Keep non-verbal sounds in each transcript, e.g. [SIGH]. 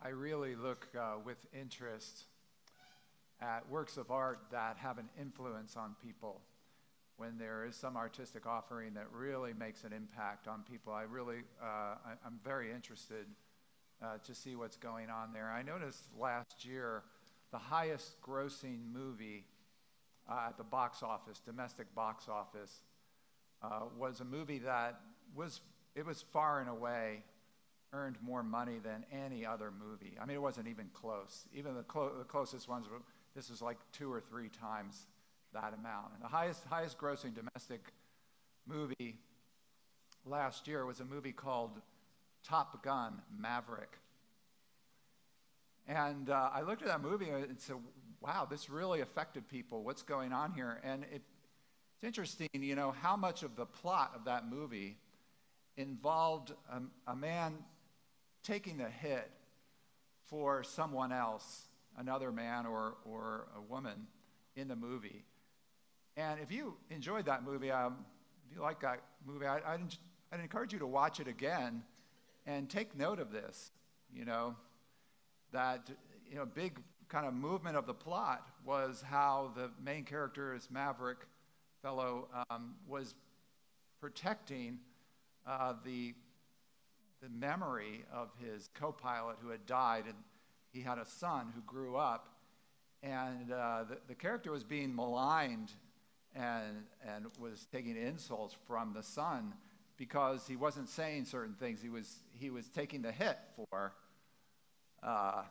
I really look uh, with interest at works of art that have an influence on people. When there is some artistic offering that really makes an impact on people, I really, uh, I, am very interested uh, to see what's going on there. I noticed last year the highest grossing movie uh, at the box office, domestic box office, uh, was a movie that was, it was far and away earned more money than any other movie. I mean, it wasn't even close. Even the, clo- the closest ones, were, this was like two or three times that amount. And the highest, highest grossing domestic movie last year was a movie called Top Gun Maverick. And uh, I looked at that movie and said, wow, this really affected people. What's going on here? And it, it's interesting, you know, how much of the plot of that movie involved a, a man taking the hit for someone else, another man or, or a woman in the movie. And if you enjoyed that movie, um, if you like that movie, I, I'd, I'd encourage you to watch it again and take note of this. You know, that you know, big kind of movement of the plot was how the main character's Maverick fellow um, was protecting uh, the the memory of his co pilot who had died, and he had a son who grew up. And uh, the, the character was being maligned and, and was taking insults from the son because he wasn't saying certain things. He was, he was taking the hit for uh,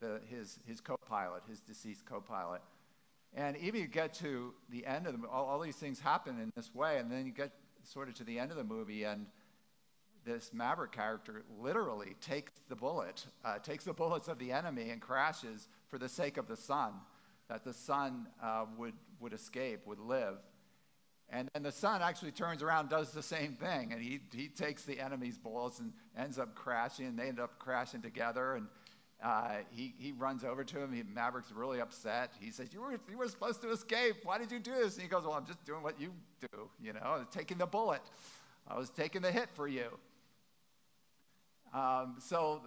the, his, his co pilot, his deceased co pilot. And even you get to the end of the all, all these things happen in this way, and then you get sort of to the end of the movie, and this Maverick character literally takes the bullet, uh, takes the bullets of the enemy and crashes for the sake of the son, that the son uh, would, would escape, would live. And then the son actually turns around does the same thing, and he, he takes the enemy's bullets and ends up crashing, and they end up crashing together. And uh, he, he runs over to him. He, Maverick's really upset. He says, you were, you were supposed to escape. Why did you do this? And he goes, Well, I'm just doing what you do. You know, taking the bullet. I was taking the hit for you. Um, so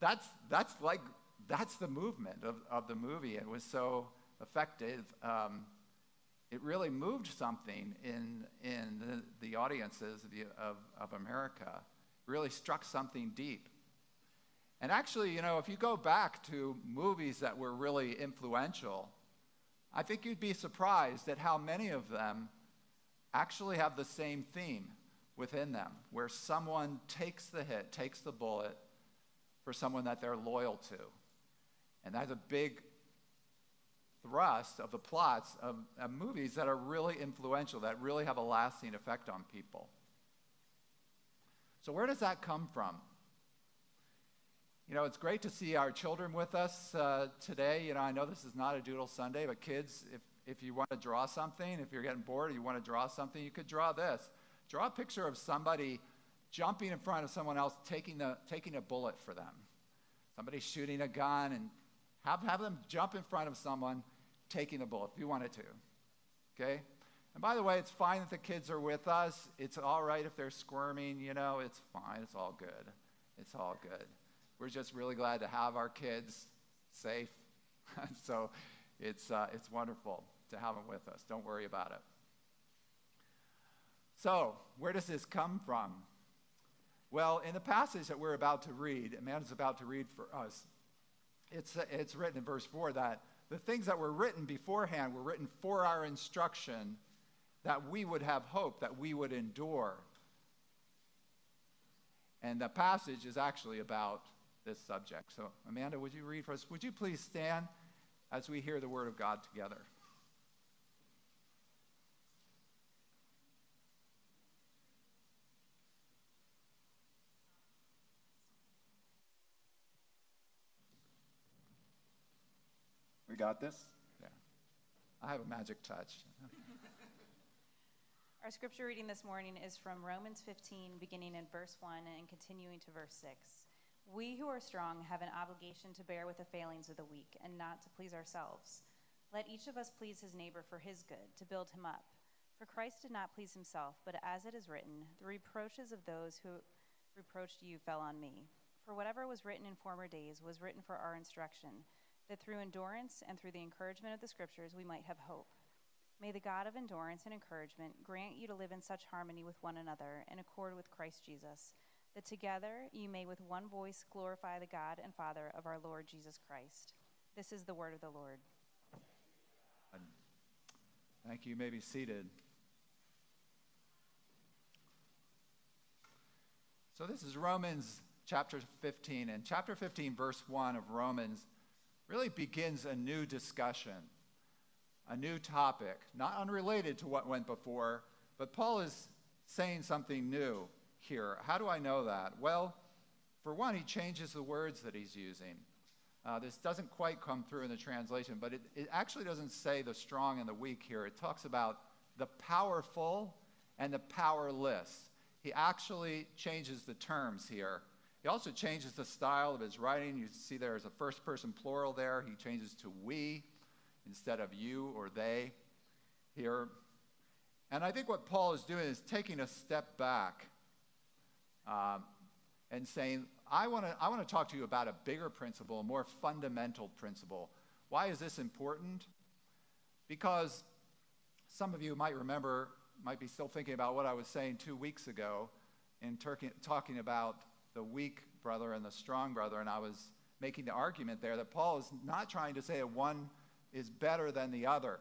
that's, that's like, that's the movement of, of the movie. It was so effective. Um, it really moved something in, in the, the audiences of, the, of, of America. It really struck something deep. And actually, you know, if you go back to movies that were really influential, I think you'd be surprised at how many of them actually have the same theme within them, where someone takes the hit, takes the bullet for someone that they're loyal to. And that's a big thrust of the plots of, of, movies that are really influential, that really have a lasting effect on people. So, where does that come from? You know, it's great to see our children with us uh, today. You know, I know this is not a Doodle Sunday, but kids, if, if you want to draw something, if you're getting bored or you want to draw something, you could draw this. Draw a picture of somebody jumping in front of someone else, taking, the, taking a bullet for them. Somebody shooting a gun, and have, have them jump in front of someone taking a bullet if you wanted to. Okay? And by the way, it's fine that the kids are with us. It's all right if they're squirming, you know, it's fine. It's all good. It's all good. We're just really glad to have our kids safe. [LAUGHS] so it's, uh, it's wonderful to have them with us. Don't worry about it. So, where does this come from? Well, in the passage that we're about to read, Amanda's about to read for us, it's, it's written in verse 4 that the things that were written beforehand were written for our instruction, that we would have hope, that we would endure. And the passage is actually about this subject. So, Amanda, would you read for us? Would you please stand as we hear the word of God together? Got this? Yeah. I have a magic touch. [LAUGHS] Our scripture reading this morning is from Romans 15, beginning in verse 1 and continuing to verse 6. We who are strong have an obligation to bear with the failings of the weak and not to please ourselves. Let each of us please his neighbor for his good, to build him up. For Christ did not please himself, but as it is written, the reproaches of those who reproached you fell on me. For whatever was written in former days was written for our instruction, that through endurance and through the encouragement of the Scriptures we might have hope. May the God of endurance and encouragement grant you to live in such harmony with one another in accord with Christ Jesus, that together you may with one voice glorify the God and Father of our Lord Jesus Christ. This is the word of the Lord. Thank you. You may be seated. So, this is Romans chapter 15. And chapter 15, verse 1 of Romans, really begins a new discussion, a new topic, not unrelated to what went before, but Paul is saying something new here. How do I know that? Well, for one, he changes the words that he's using. Uh, this doesn't quite come through in the translation, but it, it actually doesn't say the strong and the weak here. It talks about the powerful and the powerless. He actually changes the terms here. He also changes the style of his writing. You see there's a first person plural there. He changes to we instead of you or they here. And I think what Paul is doing is taking a step back um, and saying, I want to I wanna talk to you about a bigger principle, a more fundamental principle. Why is this important? Because some of you might remember might be still thinking about what I was saying two weeks ago in Turkey, talking about the weak brother and the strong brother, and I was making the argument there that Paul is not trying to say that one is better than the other.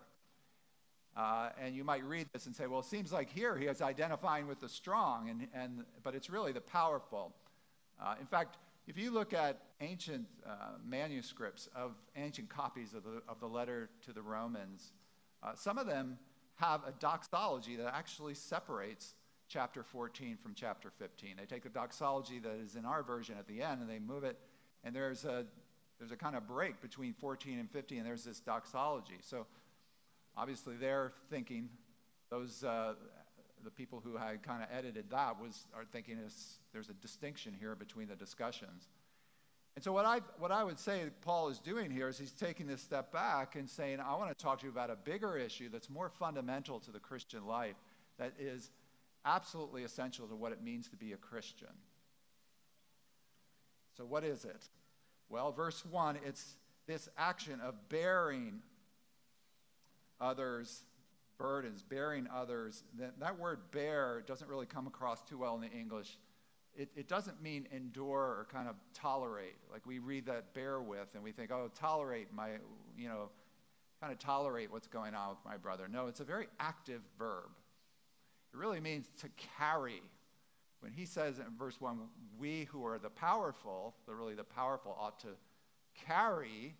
Uh, and you might read this and say, well, it seems like here he is identifying with the strong, and, and, but it's really the powerful. Uh, in fact, if you look at ancient uh, manuscripts of ancient copies of the, of the letter to the Romans, uh, some of them have a doxology that actually separates chapter 14 from chapter 15. They take the doxology that is in our version at the end and they move it, and there's a, there's a kind of break between 14 and 15, and there's this doxology. So obviously they're thinking, those, uh, the people who had kind of edited that was, are thinking there's a distinction here between the discussions. And so, what I, what I would say Paul is doing here is he's taking this step back and saying, I want to talk to you about a bigger issue that's more fundamental to the Christian life, that is absolutely essential to what it means to be a Christian. So, what is it? Well, verse 1, it's this action of bearing others' burdens, bearing others. That, that word bear doesn't really come across too well in the English it, it doesn't mean endure or kind of tolerate. Like we read that bear with and we think, oh, tolerate my, you know, kind of tolerate what's going on with my brother. No, it's a very active verb. It really means to carry. When he says in verse 1, we who are the powerful, the really the powerful, ought to carry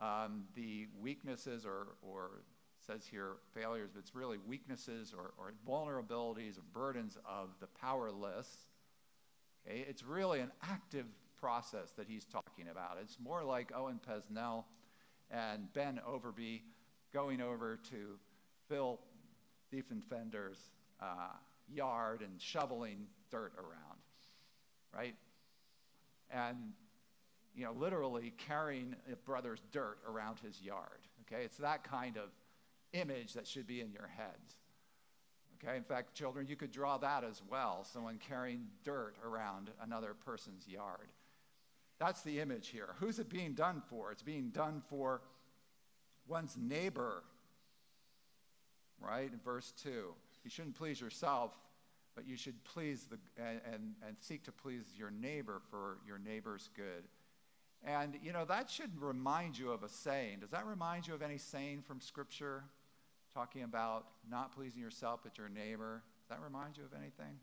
um, the weaknesses or, or says here failures, but it's really weaknesses or, or vulnerabilities or burdens of the powerless Okay? It's really an active process that he's talking about. It's more like Owen Pesnell and Ben Overby going over to Phil Diefenfender's uh, yard and shoveling dirt around, right? And, you know, literally carrying a brother's dirt around his yard, okay? It's that kind of image that should be in your heads. Okay, in fact, children, you could draw that as well someone carrying dirt around another person's yard. That's the image here. Who's it being done for? It's being done for one's neighbor, right? In verse 2. You shouldn't please yourself, but you should please the, and, and, seek to please your neighbor for your neighbor's good. And, you know, that should remind you of a saying. Does that remind you of any saying from Scripture? talking about not pleasing yourself but your neighbor. Does that remind you of anything?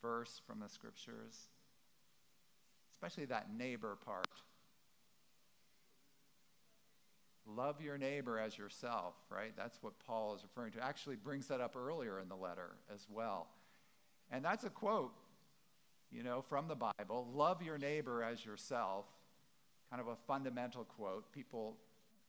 Verse from the scriptures, especially that neighbor part. Love your neighbor as yourself, right? That's what Paul is referring to. Actually, brings that up earlier in the letter as well. And that's a quote, you know, from the Bible. Love your neighbor as yourself. Kind of a fundamental quote. People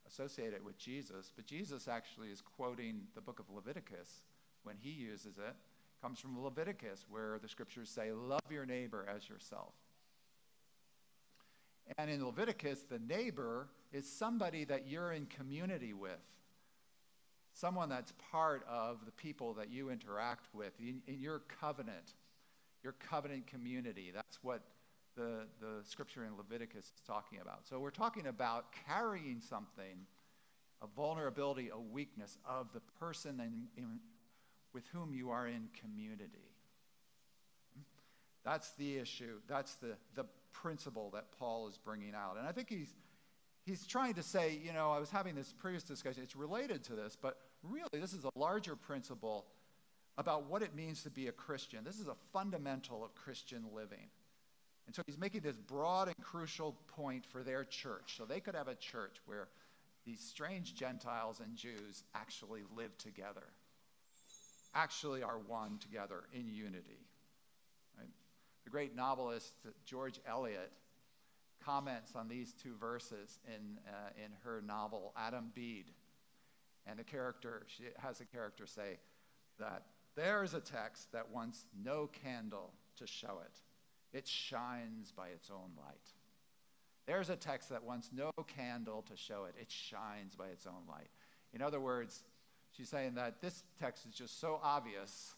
associate it with Jesus, but Jesus actually is quoting the book of Leviticus when he uses it. it comes from Leviticus, where the scriptures say, Love your neighbor as yourself. And in Leviticus, the neighbor is somebody that you're in community with, someone that's part of the people that you interact with in, in your covenant. your covenant community. That's what the, the scripture in Leviticus is talking about. So we're talking about carrying something, a vulnerability, a weakness of the person in, in, with whom you are in community. Hmm? That's the issue. That's the, the principle that Paul is bringing out. And I think he's, he's trying to say, you know, I was having this previous discussion, it's related to this, but really this is a larger principle about what it means to be a Christian. This is a fundamental of Christian living. And so he's making this broad and crucial point for their church. So they could have a church where these strange Gentiles and Jews actually live together, actually are one together in unity. The great novelist George Eliot comments on these two verses in, uh, in her novel, Adam Bede. And the character, she has a character say that there is a text that wants no candle to show it. It shines by its own light. There's a text that wants no candle to show it. It shines by its own light. In other words, she's saying that this text is just so obvious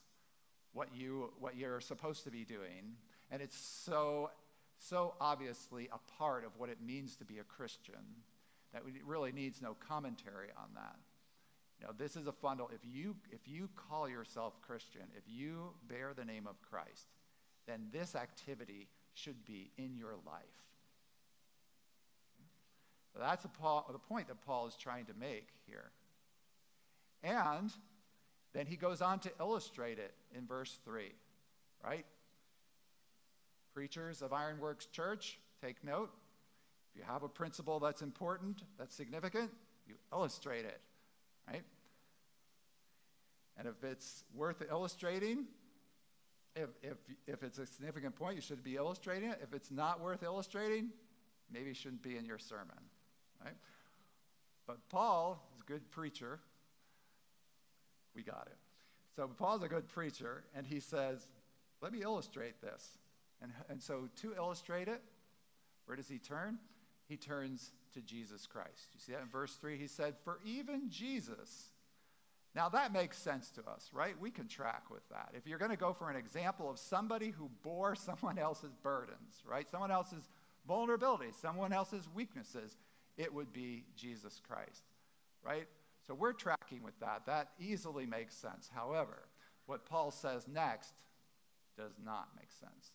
what you what you're supposed to be doing, and it's so so obviously a part of what it means to be a Christian that it really needs no commentary on that. You know, this is a fundal. If you if you call yourself Christian, if you bear the name of Christ, then this activity should be in your life. That's Paul, the point that Paul is trying to make here. And then he goes on to illustrate it in verse 3, right? Preachers of Iron Works Church, take note. If you have a principle that's important, that's significant, you illustrate it, right? And if it's worth illustrating, if, if, if it's a significant point, you should be illustrating it. If it's not worth illustrating, maybe it shouldn't be in your sermon, right? But Paul is a good preacher. We got it. So Paul's a good preacher, and he says, let me illustrate this. And, and so to illustrate it, where does he turn? He turns to Jesus Christ. You see that in verse 3? He said, For even Jesus, now, that makes sense to us, right? We can track with that. If you're going to go for an example of somebody who bore [LAUGHS] someone else's burdens, right? Someone else's vulnerabilities, someone else's weaknesses, it would be Jesus Christ, right? So we're tracking with that. That easily makes sense. However, what Paul says next does not make sense.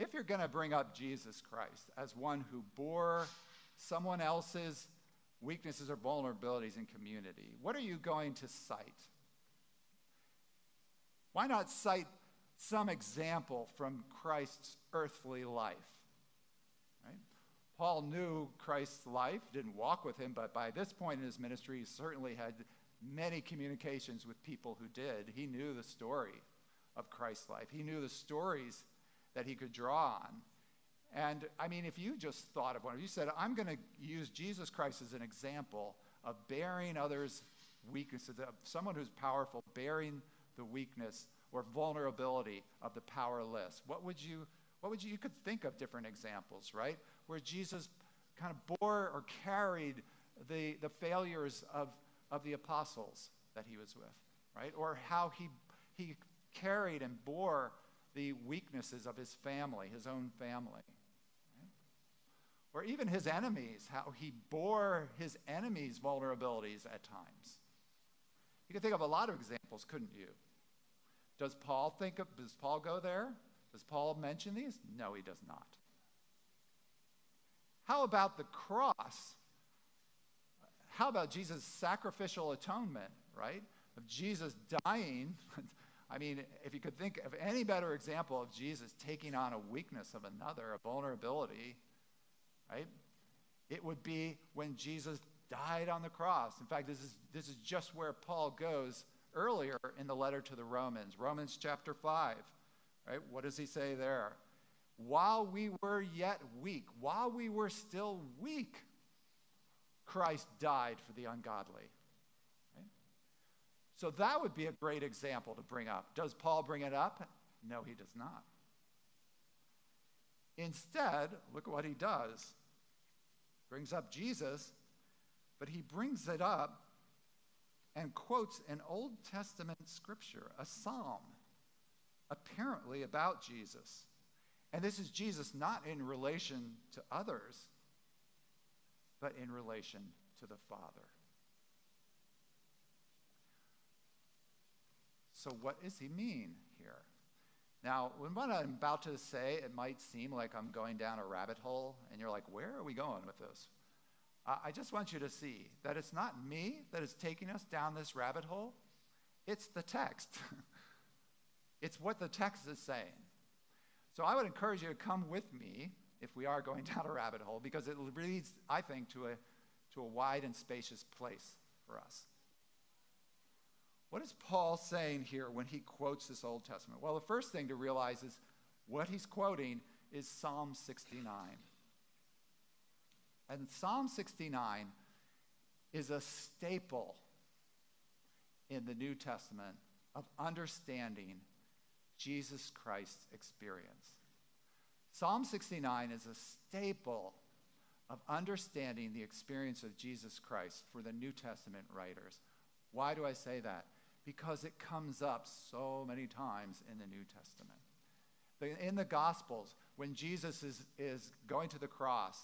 If you're going to bring up Jesus Christ as one who bore someone else's weaknesses or vulnerabilities in community? What are you going to cite? Why not cite some example from Christ's earthly life? Right? Paul knew Christ's life, didn't walk with him, but by this point in his ministry, he certainly had many communications with people who did. He knew the story of Christ's life, he knew the stories that he could draw on. And I mean, if you just thought of one, if you said, I'm going to use Jesus Christ as an example of bearing others' weaknesses, of someone who's powerful, bearing the weakness or vulnerability of the powerless, what would you, what would you, you could think of different examples, right? Where Jesus kind of bore or carried the, the failures of, of the apostles that he was with, right? Or how he, he carried and bore the weaknesses of his family, his own family or even his enemies, how he bore his enemies' vulnerabilities at times. You can think of a lot of examples, couldn't you? Does Paul think of, does Paul go there? Does Paul mention these? No, he does not. How about the cross? How about Jesus' sacrificial atonement, right? Of Jesus dying. [LAUGHS] I mean, if you could think of any better example of Jesus taking on a weakness of another, a vulnerability, right? It would be when Jesus died on the cross. In fact, this is, this is just where Paul goes earlier in the letter to the Romans, Romans chapter 5, right? What does he say there? While we were yet weak, while we were still weak, Christ died for the ungodly. So that would be a great example to bring up. Does Paul bring it up? No, he does not. Instead, look at what he does brings up Jesus, but he brings it up and quotes an Old Testament scripture, a psalm. apparently about Jesus. And this is Jesus not in relation to others, but in relation to the Father. So, what does he mean here? Now, when what I'm about to say, it might seem like I'm going down a rabbit hole, and you're like, where are we going with this? I just want you to see that it's not me that is taking us down this rabbit hole, it's the text. [LAUGHS] it's what the text is saying. So I would encourage you to come with me if we are going [LAUGHS] down a rabbit hole, because it leads, I think, to a, to a wide and spacious place for us. What is Paul saying here when he quotes this Old Testament? Well, the first thing to realize is what he's quoting is Psalm 69. And Psalm 69 is a staple in the New Testament of understanding Jesus Christ's experience. Psalm 69 is a staple of understanding the experience of Jesus Christ for the New Testament writers. Why do I say that? Because it comes up so many times in the New Testament. In the Gospels, when Jesus is, is going to the cross,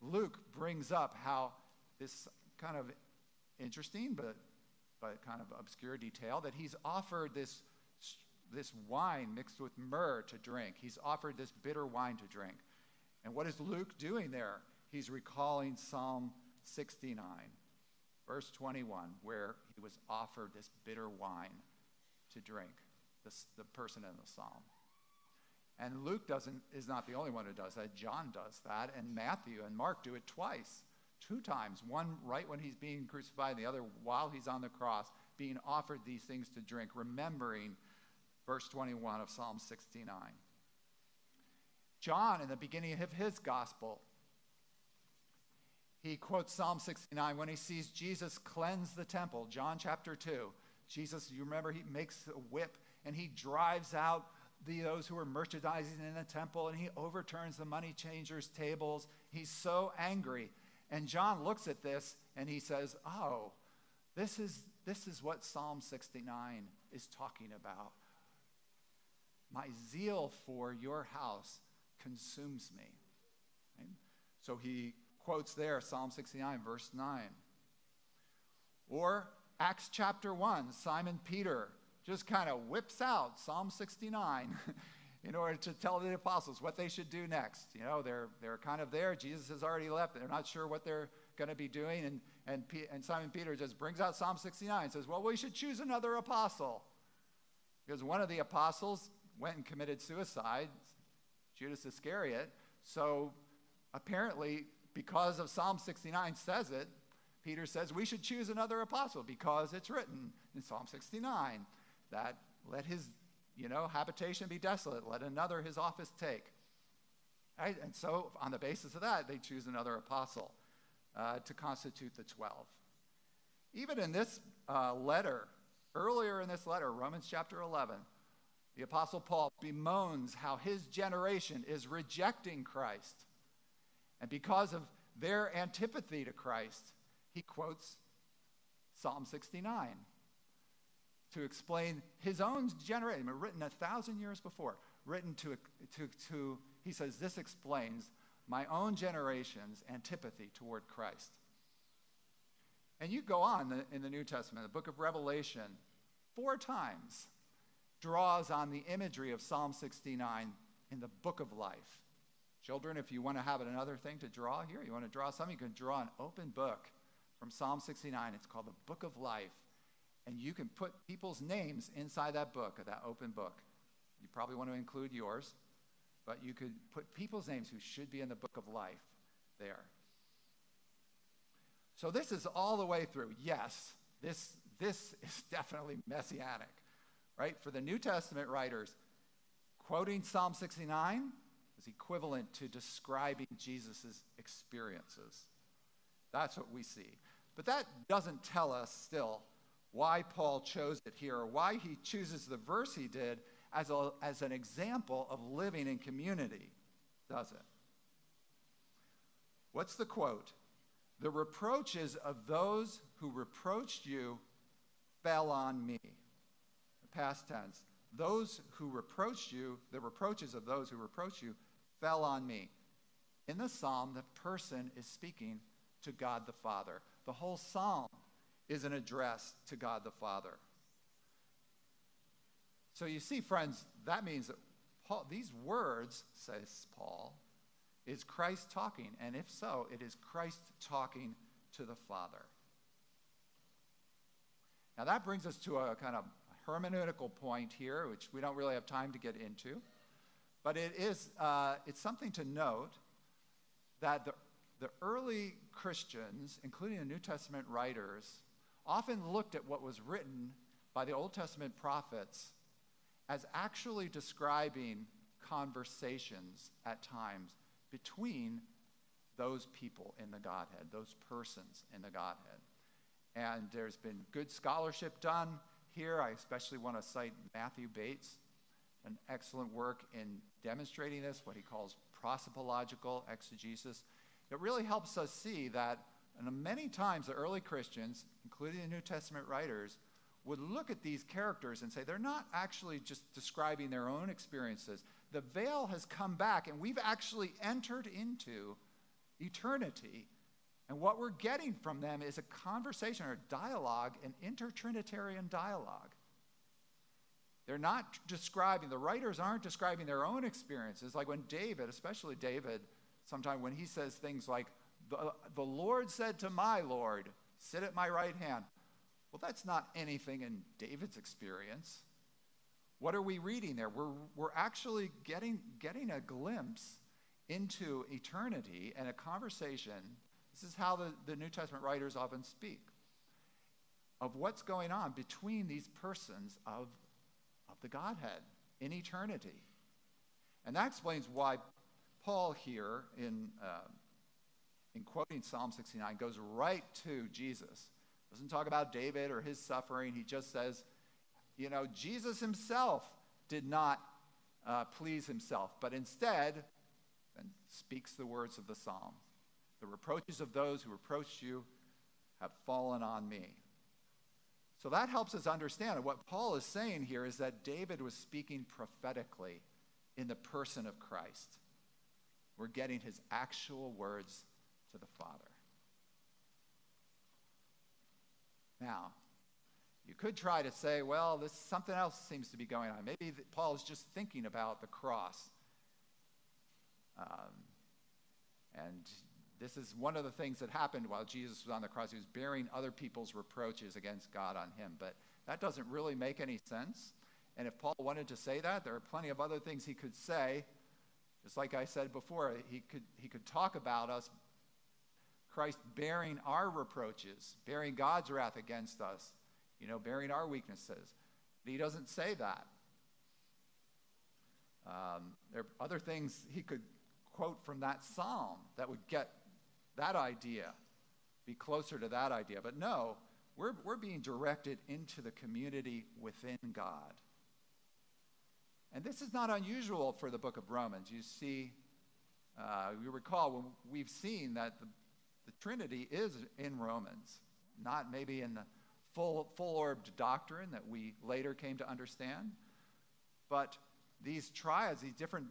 Luke brings up how this kind of interesting but, but kind of obscure detail that he's offered this, this wine mixed with myrrh to drink. He's offered this bitter wine to drink. And what is Luke doing there? He's recalling Psalm 69 verse 21, where he was offered this bitter wine to drink, this, the person in the psalm. And Luke doesn't, is not the only one who does that. John does that, and Matthew and Mark do it twice, two times. One right when he's being crucified, and the other while he's on the cross, being offered these things to drink, remembering verse 21 of Psalm 69. John, in the beginning of his gospel, he quotes Psalm 69 when he sees Jesus cleanse the temple, John chapter 2. Jesus, you remember, he makes a whip and he drives out the, those who are merchandising in the temple and he overturns the money changers' tables. He's so angry. And John looks at this and he says, Oh, this is, this is what Psalm 69 is talking about. My zeal for your house consumes me. So he quotes there Psalm 69, verse 9. Or Acts chapter 1, Simon Peter just kind of whips out Psalm 69 [LAUGHS] in order to tell the apostles what they should do next. You know, they're, they're kind of there. Jesus has already left. They're not sure what they're going to be doing. And, and, P- and Simon Peter just brings out Psalm 69 and says, Well, we should choose another apostle. Because one of the apostles went and committed suicide, Judas Iscariot. So apparently, because of Psalm 69 says it, Peter says we should choose another apostle because it's written in Psalm 69 that let his you know habitation be desolate, let another his office take. Right? And so on the basis of that, they choose another apostle uh, to constitute the 12. Even in this uh, letter, earlier in this letter, Romans chapter 11, the apostle Paul bemoans how his generation is rejecting Christ and because of their antipathy to Christ, he quotes Psalm 69 to explain his own generation, written a thousand years before, written to, to, to, he says, this explains my own generation's antipathy toward Christ. And you go on in the New Testament, the book of Revelation, four times draws on the imagery of Psalm 69 in the book of life. Children, if you want to have another thing to draw here, you want to draw something, you can draw an open book from Psalm 69. It's called the Book of Life. And you can put people's names inside that book, that open book. You probably want to include yours, but you could put people's names who should be in the book of life there. So this is all the way through. Yes, this, this [LAUGHS] is definitely messianic, right? For the New Testament writers, quoting Psalm 69 is equivalent to describing Jesus' experiences. That's what we see. But that doesn't tell us still why Paul chose it here or why he chooses the verse he did as, a, as an example of living in community, does it? What's the quote? The reproaches of those who reproached you fell on me. Past tense. those who reproached you, the reproaches of those who reproached you, fell on me. In the psalm, the person is speaking to God the Father. The whole psalm is an address to God the Father. So you see, friends, that means that Paul, these words, says Paul, is Christ talking. And if so, it is Christ talking to the Father. Now that brings us to a kind of hermeneutical point here, which we don't really have time to get into. But it is, uh, it's something to note that the, the early Christians, including the New Testament writers, often looked at what was written by the Old Testament prophets as actually describing conversations at times between those people in the Godhead, those persons in the Godhead. And there's been good scholarship done here. I especially want to cite Matthew Bates, an excellent work in demonstrating this, what he calls prosopological exegesis. It really helps us see that many times the early Christians, including the New Testament writers, would look at these characters and say they're not actually just describing their own experiences. The veil has come back, and we've actually entered into eternity. And what we're getting from them is a conversation or dialogue, an intertrinitarian dialogue. They're not describing, the writers aren't describing their own experiences. Like when David, especially David, sometimes when he says things like, the, the Lord said to my Lord, Sit at my right hand. Well, that's not anything in David's experience. What are we reading there? We're, we're actually getting, getting a glimpse into eternity and a conversation. This is how the, the New Testament writers often speak of what's going on between these persons of, of the Godhead in eternity. And that explains why Paul here in, uh, in quoting Psalm 69 goes right to Jesus doesn't talk about David or his suffering. He just says, you know, Jesus himself did not uh, please himself, but instead, and speaks the words of the psalm The reproaches of those who reproached you have fallen on me. So that helps us understand. And what Paul is saying here is that David was speaking prophetically in the person of Christ. We're getting his actual words to the Father. Now, you could try to say, well, this something else seems to be going on. Maybe Paul is just thinking about the cross. Um, and this is one of the things that happened while Jesus was on the cross. He was bearing other people's reproaches against God on him. But that doesn't really make any sense. And if Paul wanted to say that, there are plenty of other things he could say. Just like I said before, he could, he could talk about us Christ bearing our reproaches, bearing God's wrath against us, you know, bearing our weaknesses. But he doesn't say that. Um, there are other things he could quote from that psalm that would get that idea, be closer to that idea. But no, we're, we're being directed into the community within God. And this is not unusual for the book of Romans. You see, uh, you recall when we've seen that the the Trinity is in Romans, not maybe in the full, full orbed doctrine that we later came to understand, but these triads, these different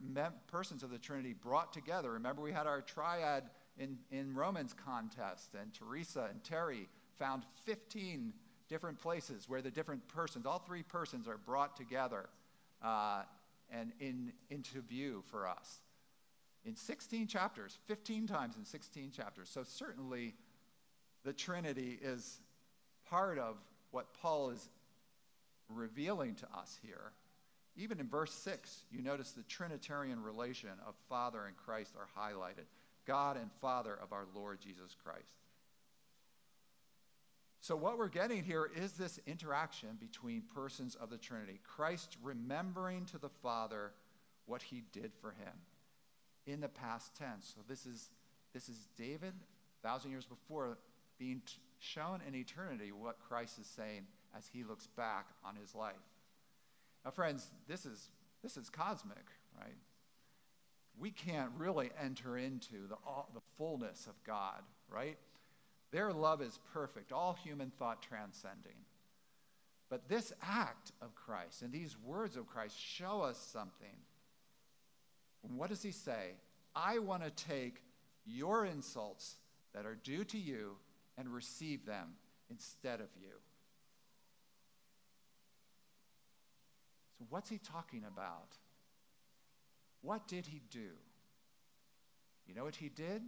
persons of the Trinity brought together. Remember, we had our triad in, in Romans contest, and Teresa and Terry found 15 different places where the different persons, all three persons, are brought together uh, and in, into view for us in 16 chapters, 15 times in 16 chapters. So certainly the Trinity is part of what Paul is revealing to us here. Even in verse 6, you notice the Trinitarian relation of Father and Christ are highlighted God and Father of our Lord Jesus Christ. So, what we're getting here is this interaction between persons of the Trinity Christ remembering to the Father what he did for him in the past tense. So this is, this is David, a thousand years before, being shown in eternity what Christ is saying as he looks back on his life. Now, friends, this is, this is cosmic, right? We can't really enter into the, all, the fullness of God, right? Their love is perfect, all human thought transcending. But this act of Christ and these words of Christ show us something. what does he say? I want to take your insults that are due to you and receive them instead of you. So, what's he talking about? What did he do? You know what he did?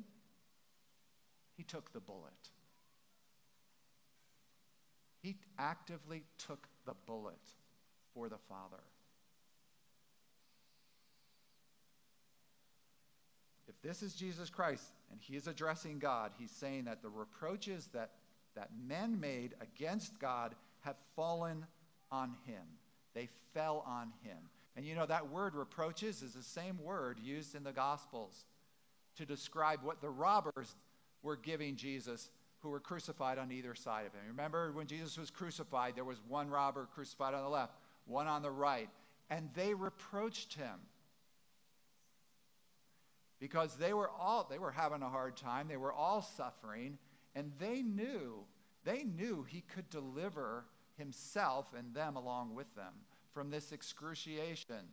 He took the bullet. He actively took the bullet for the Father. If this is Jesus Christ and he is addressing God, he's saying that the reproaches that, that men made against God have fallen on him. They fell on him. And you know, that word reproaches is the same word used in the Gospels to describe what the robbers were giving Jesus who were crucified on either side of him. Remember when Jesus was crucified, there was one robber crucified on the left, one on the right, and they reproached him because they were all they were having a hard time they were all suffering and they knew they knew he could deliver himself and them along with them from this excruciation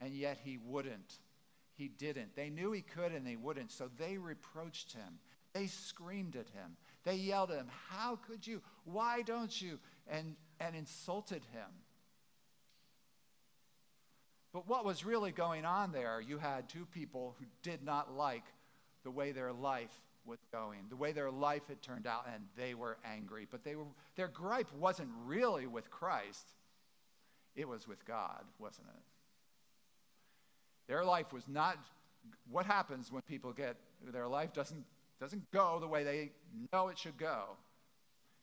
and yet he wouldn't. He didn't. They knew he could and they wouldn't so they reproached him. They screamed at him. They yelled at him how could you? Why don't you? and and insulted him. But what was really going on there, you had two people who did not like the way their life was going, the way their life had turned out, and they were angry. But they were, their gripe wasn't really with Christ, it was with God, wasn't it? Their life was not what happens when people get their life doesn't doesn't go the way they know it should go.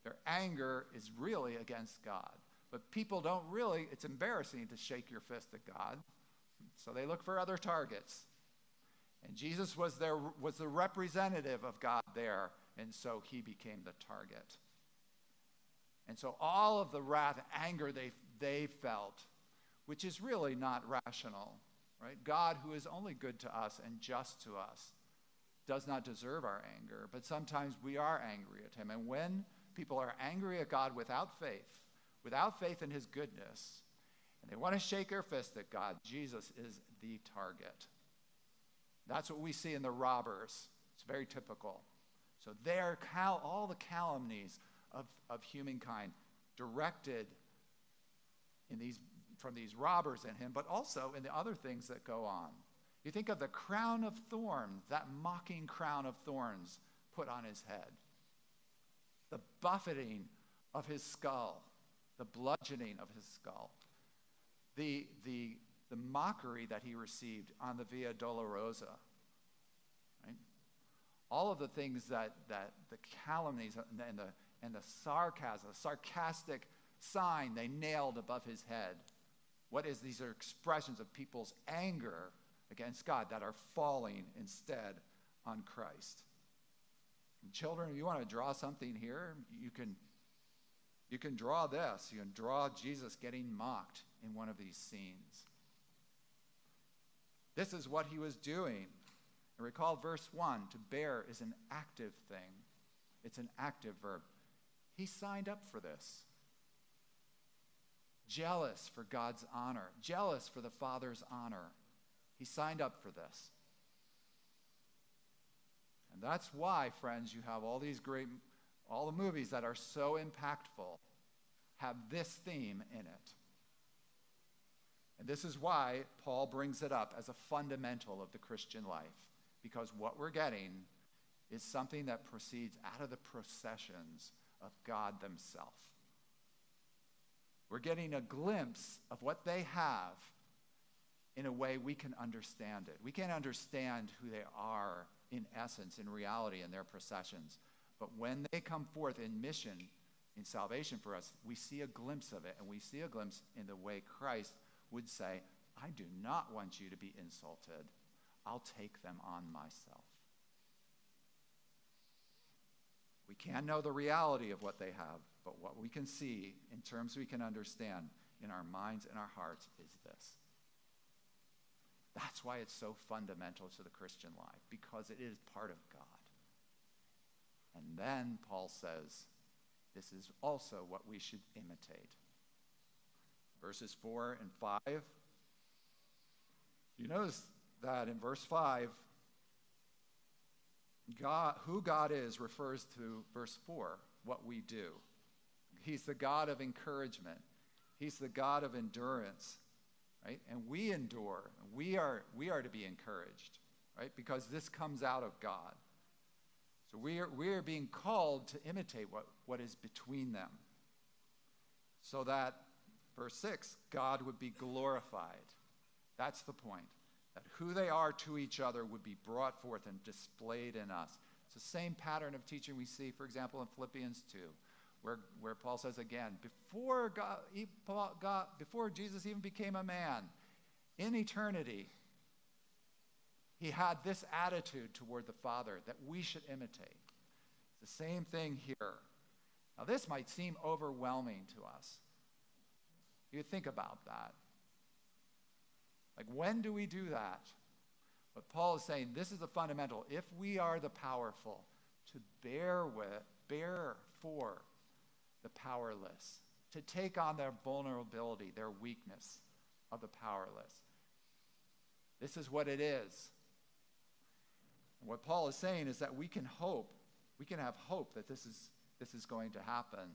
Their anger is really against God. But people don't really, it's embarrassing to shake your fist at God. So they look for other targets. And Jesus was, there, was the representative of God there, and so he became the target. And so all of the wrath, anger they, they felt, which is really not rational, right? God, who is only good to us and just to us, does not deserve our anger, but sometimes we are angry at him. And when people are angry at God without faith, without faith in his goodness, and they want to shake their fist at God, Jesus is the target. That's what we see in the robbers. It's very typical. So they're cal- all the calumnies of, of humankind directed in these, from these robbers in him, but also in the other things that go on. You think of the crown of thorns, that mocking crown of thorns put on his head, the buffeting of his skull, the bludgeoning of his skull, the, the, the mockery that he received on the Via Dolorosa. All of the things that, that the calumnies and the, and the sarcasm, the sarcastic sign they nailed above his head. What is these are expressions of people's anger against God that are falling instead on Christ. And children, if you want to draw something here, you can you can draw this. You can draw Jesus getting mocked in one of these scenes. This is what he was doing. And recall verse 1 to bear is an active thing, it's an active verb. He signed up for this. Jealous for God's honor, jealous for the Father's honor. He signed up for this. And that's why, friends, you have all these great all the movies that are so impactful have this theme in it. And this is why Paul brings it up as a fundamental of the Christian life, because what we're getting is something that proceeds out of the processions of God themselves. We're getting a glimpse of what they have in a way we can understand it. We can understand who they are in essence, in reality, in their processions. But when they come forth in mission, in salvation for us, we see a glimpse of it, and we see a glimpse in the way Christ would say, I do not want you to be insulted. I'll take them on myself. We can know the reality of what they have, but what we can see in terms we can understand in our minds and our hearts is this. That's why it's so fundamental to the Christian life, because it is part of God. And then Paul says, this is also what we should imitate. verses 4 and 5. You notice that in verse 5, God, who God is refers to verse 4, what we do. He's the God of encouragement. He's the God of endurance, right? And we endure. We are, we are to be encouraged, right? Because this comes out of God. So we are, we are being called to imitate what, what is between them. So that, verse 6, God would be glorified. That's the point. That who they are to each other would be brought forth and displayed in us. It's the same pattern of teaching we see, for example, in Philippians 2 where, where Paul says again, before, God, God, before Jesus even became a man, in eternity, he had this attitude toward the Father that we should imitate. It's the same thing here. Now, this might seem overwhelming to us. You think about that. Like, when do we do that? But Paul is saying this is a fundamental. If we are the powerful, to bear with, bear for the powerless, to take on their vulnerability, their weakness of the powerless. This is what it is. What Paul is saying is that we can hope, we can have hope that this is, this is going to happen.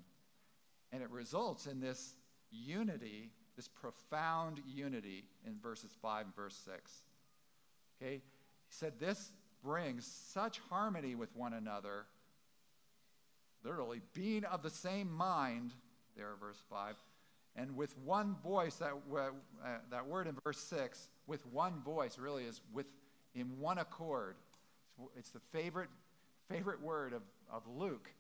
And it results in this unity, this profound unity in verses 5 and verse 6. Okay? He said this brings such harmony with one another literally, being of the same mind, there, verse 5, and with one voice, that, uh, that word in verse 6, with one voice really is with in one accord. It's the favorite, favorite word of, of Luke,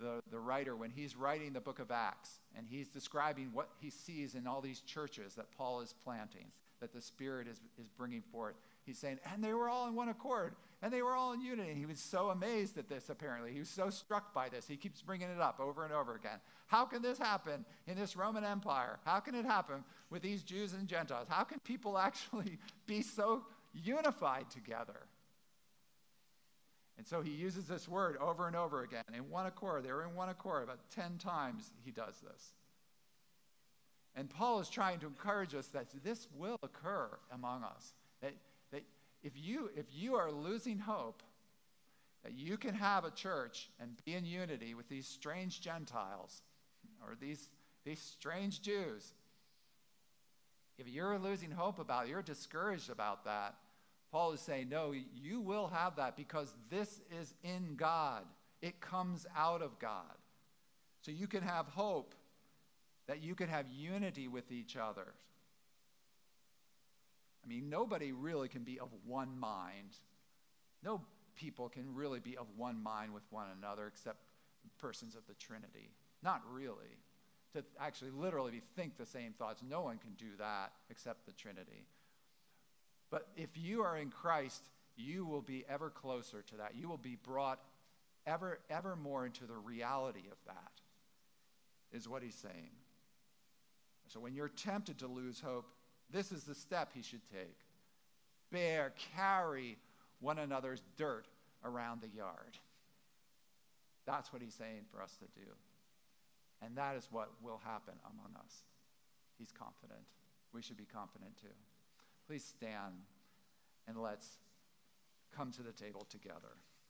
the, the writer, when he's writing the book of Acts, and he's describing what he sees in all these churches that Paul is planting, that the Spirit is, is bringing forth. He's saying, and they were all in one accord and they were all in unity. And he was so amazed at this, apparently. He was so struck by this. He keeps bringing it up over and over again. How can this happen in this Roman Empire? How can it happen with these Jews and Gentiles? How can people [LAUGHS] actually be so unified together? And so he uses this word over and over again. In one accord, they were in one accord. About 10 times he does this. And Paul is trying to encourage us that this will occur among us. That if you, if you are losing hope that you can have a church and be in unity with these strange Gentiles or these, these strange Jews, if you're losing hope about it, you're discouraged about that, Paul is saying, no, you will have that because this is in God. It comes out of God. So you can have hope that you can have unity with each other. I mean, nobody really can be of one mind. No people can really be of one mind with one another except persons of the Trinity. Not really. To actually literally think the same thoughts, no one can do that except the Trinity. But if you are in Christ, you will be ever closer to that. You will be brought ever, ever more into the reality of that, is what he's saying. So when you're tempted to lose hope, this is the step he should take bear, carry one another's dirt around the yard. That's what he's saying for us to do. And that is what will happen among us. He's confident. We should be confident too. Please stand and let's come to the table together.